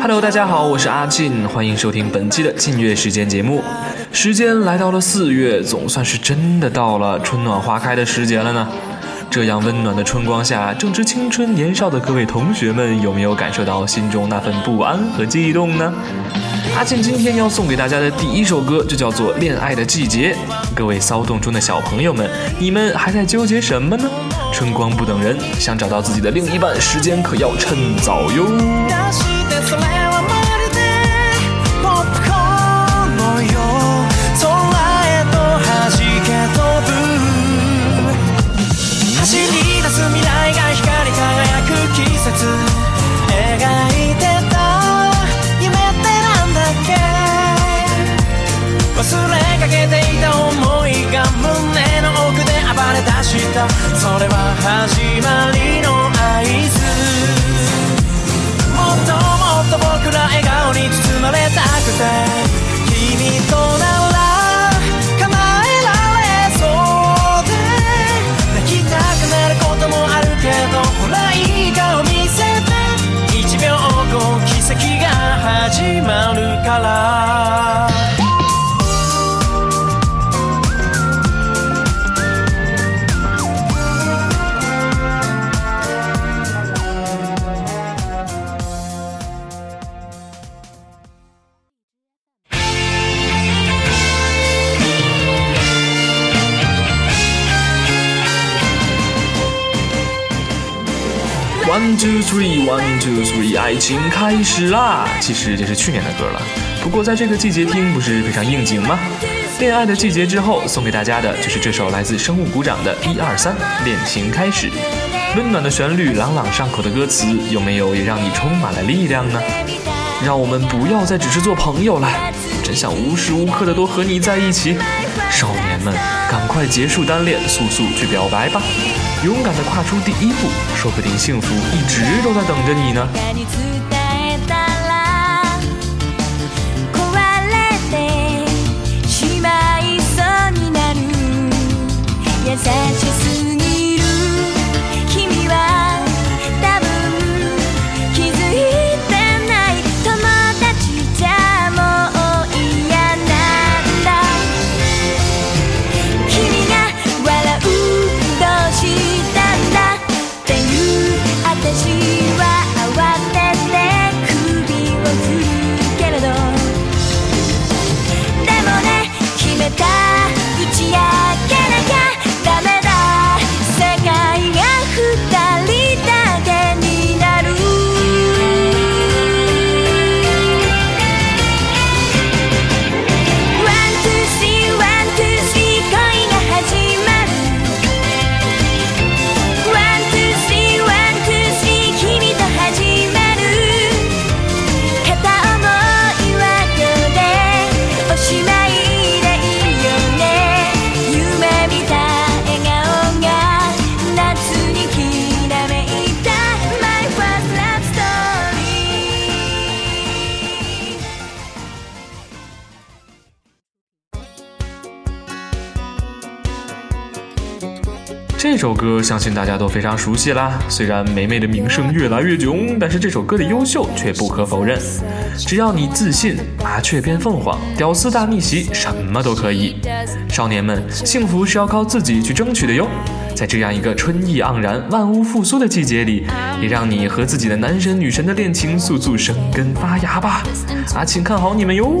Hello，大家好，我是阿进，欢迎收听本期的近月时间节目。时间来到了四月，总算是真的到了春暖花开的时节了呢。这样温暖的春光下，正值青春年少的各位同学们，有没有感受到心中那份不安和悸动呢？阿庆今天要送给大家的第一首歌就叫做《恋爱的季节》。各位骚动中的小朋友们，你们还在纠结什么呢？春光不等人，想找到自己的另一半，时间可要趁早哟。que te three, one two three，爱情开始啦！其实这是去年的歌了，不过在这个季节听不是非常应景吗？恋爱的季节之后，送给大家的就是这首来自生物鼓掌的一二三，恋情开始。温暖的旋律，朗朗上口的歌词，有没有也让你充满了力量呢？让我们不要再只是做朋友了，真想无时无刻的都和你在一起。少年们，赶快结束单恋，速速去表白吧！勇敢的跨出第一步，说不定幸福一直都在等着你呢。这首歌相信大家都非常熟悉啦。虽然霉霉的名声越来越囧，但是这首歌的优秀却不可否认。只要你自信，麻雀变凤凰，屌丝大逆袭，什么都可以。少年们，幸福是要靠自己去争取的哟。在这样一个春意盎然、万物复苏的季节里，也让你和自己的男神女神的恋情速速生根发芽吧。阿庆看好你们哟。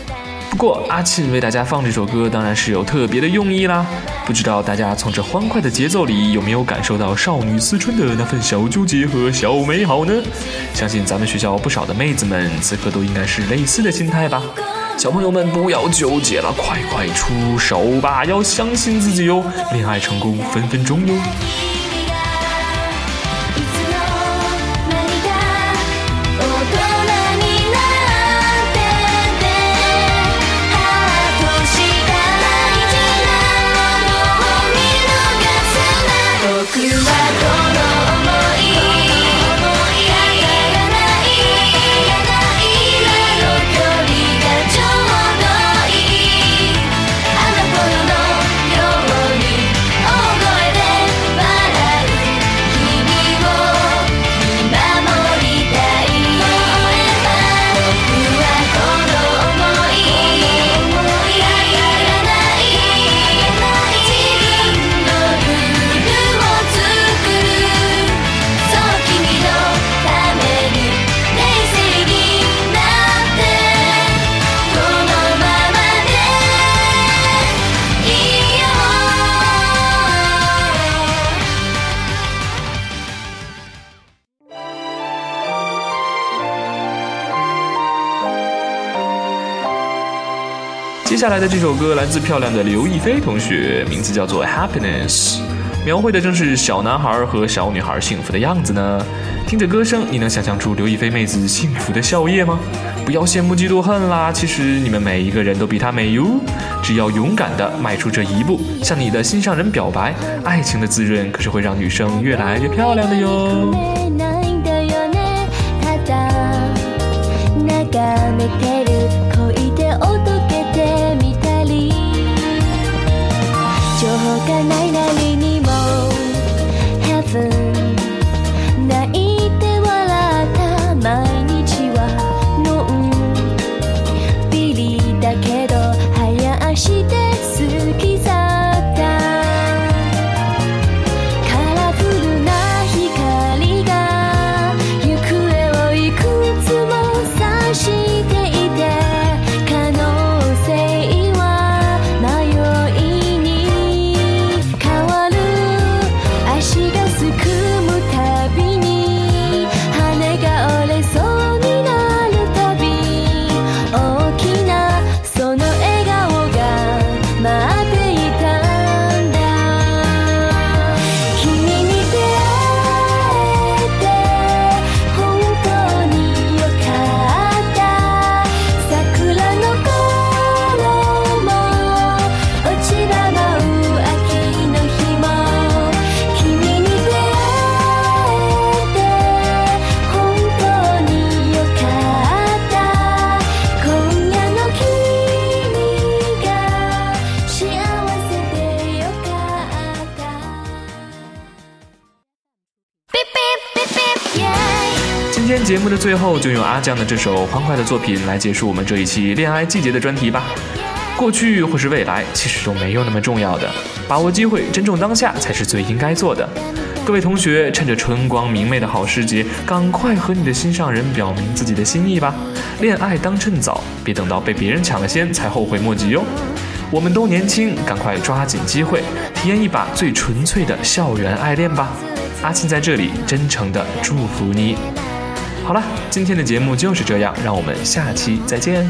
不过阿庆为大家放这首歌，当然是有特别的用意啦。不知道大家从这欢快的节奏里有没有感受到少女思春的那份小纠结和小美好呢？相信咱们学校不少的妹子们此刻都应该是类似的心态吧。小朋友们不要纠结了，快快出手吧！要相信自己哟，恋爱成功分分钟哟。接下来的这首歌来自漂亮的刘亦菲同学，名字叫做《Happiness》，描绘的正是小男孩和小女孩幸福的样子呢。听着歌声，你能想象出刘亦菲妹子幸福的笑靥吗？不要羡慕嫉妒恨啦，其实你们每一个人都比她美哟。只要勇敢地迈出这一步，向你的心上人表白，爱情的滋润可是会让女生越来越漂亮的哟。らな今天节目的最后，就用阿酱的这首欢快的作品来结束我们这一期恋爱季节的专题吧。过去或是未来，其实都没有那么重要的，把握机会，珍重当下才是最应该做的。各位同学，趁着春光明媚的好时节，赶快和你的心上人表明自己的心意吧。恋爱当趁早，别等到被别人抢了先才后悔莫及哟。我们都年轻，赶快抓紧机会，体验一把最纯粹的校园爱恋吧。阿庆在这里真诚的祝福你。好了，今天的节目就是这样，让我们下期再见。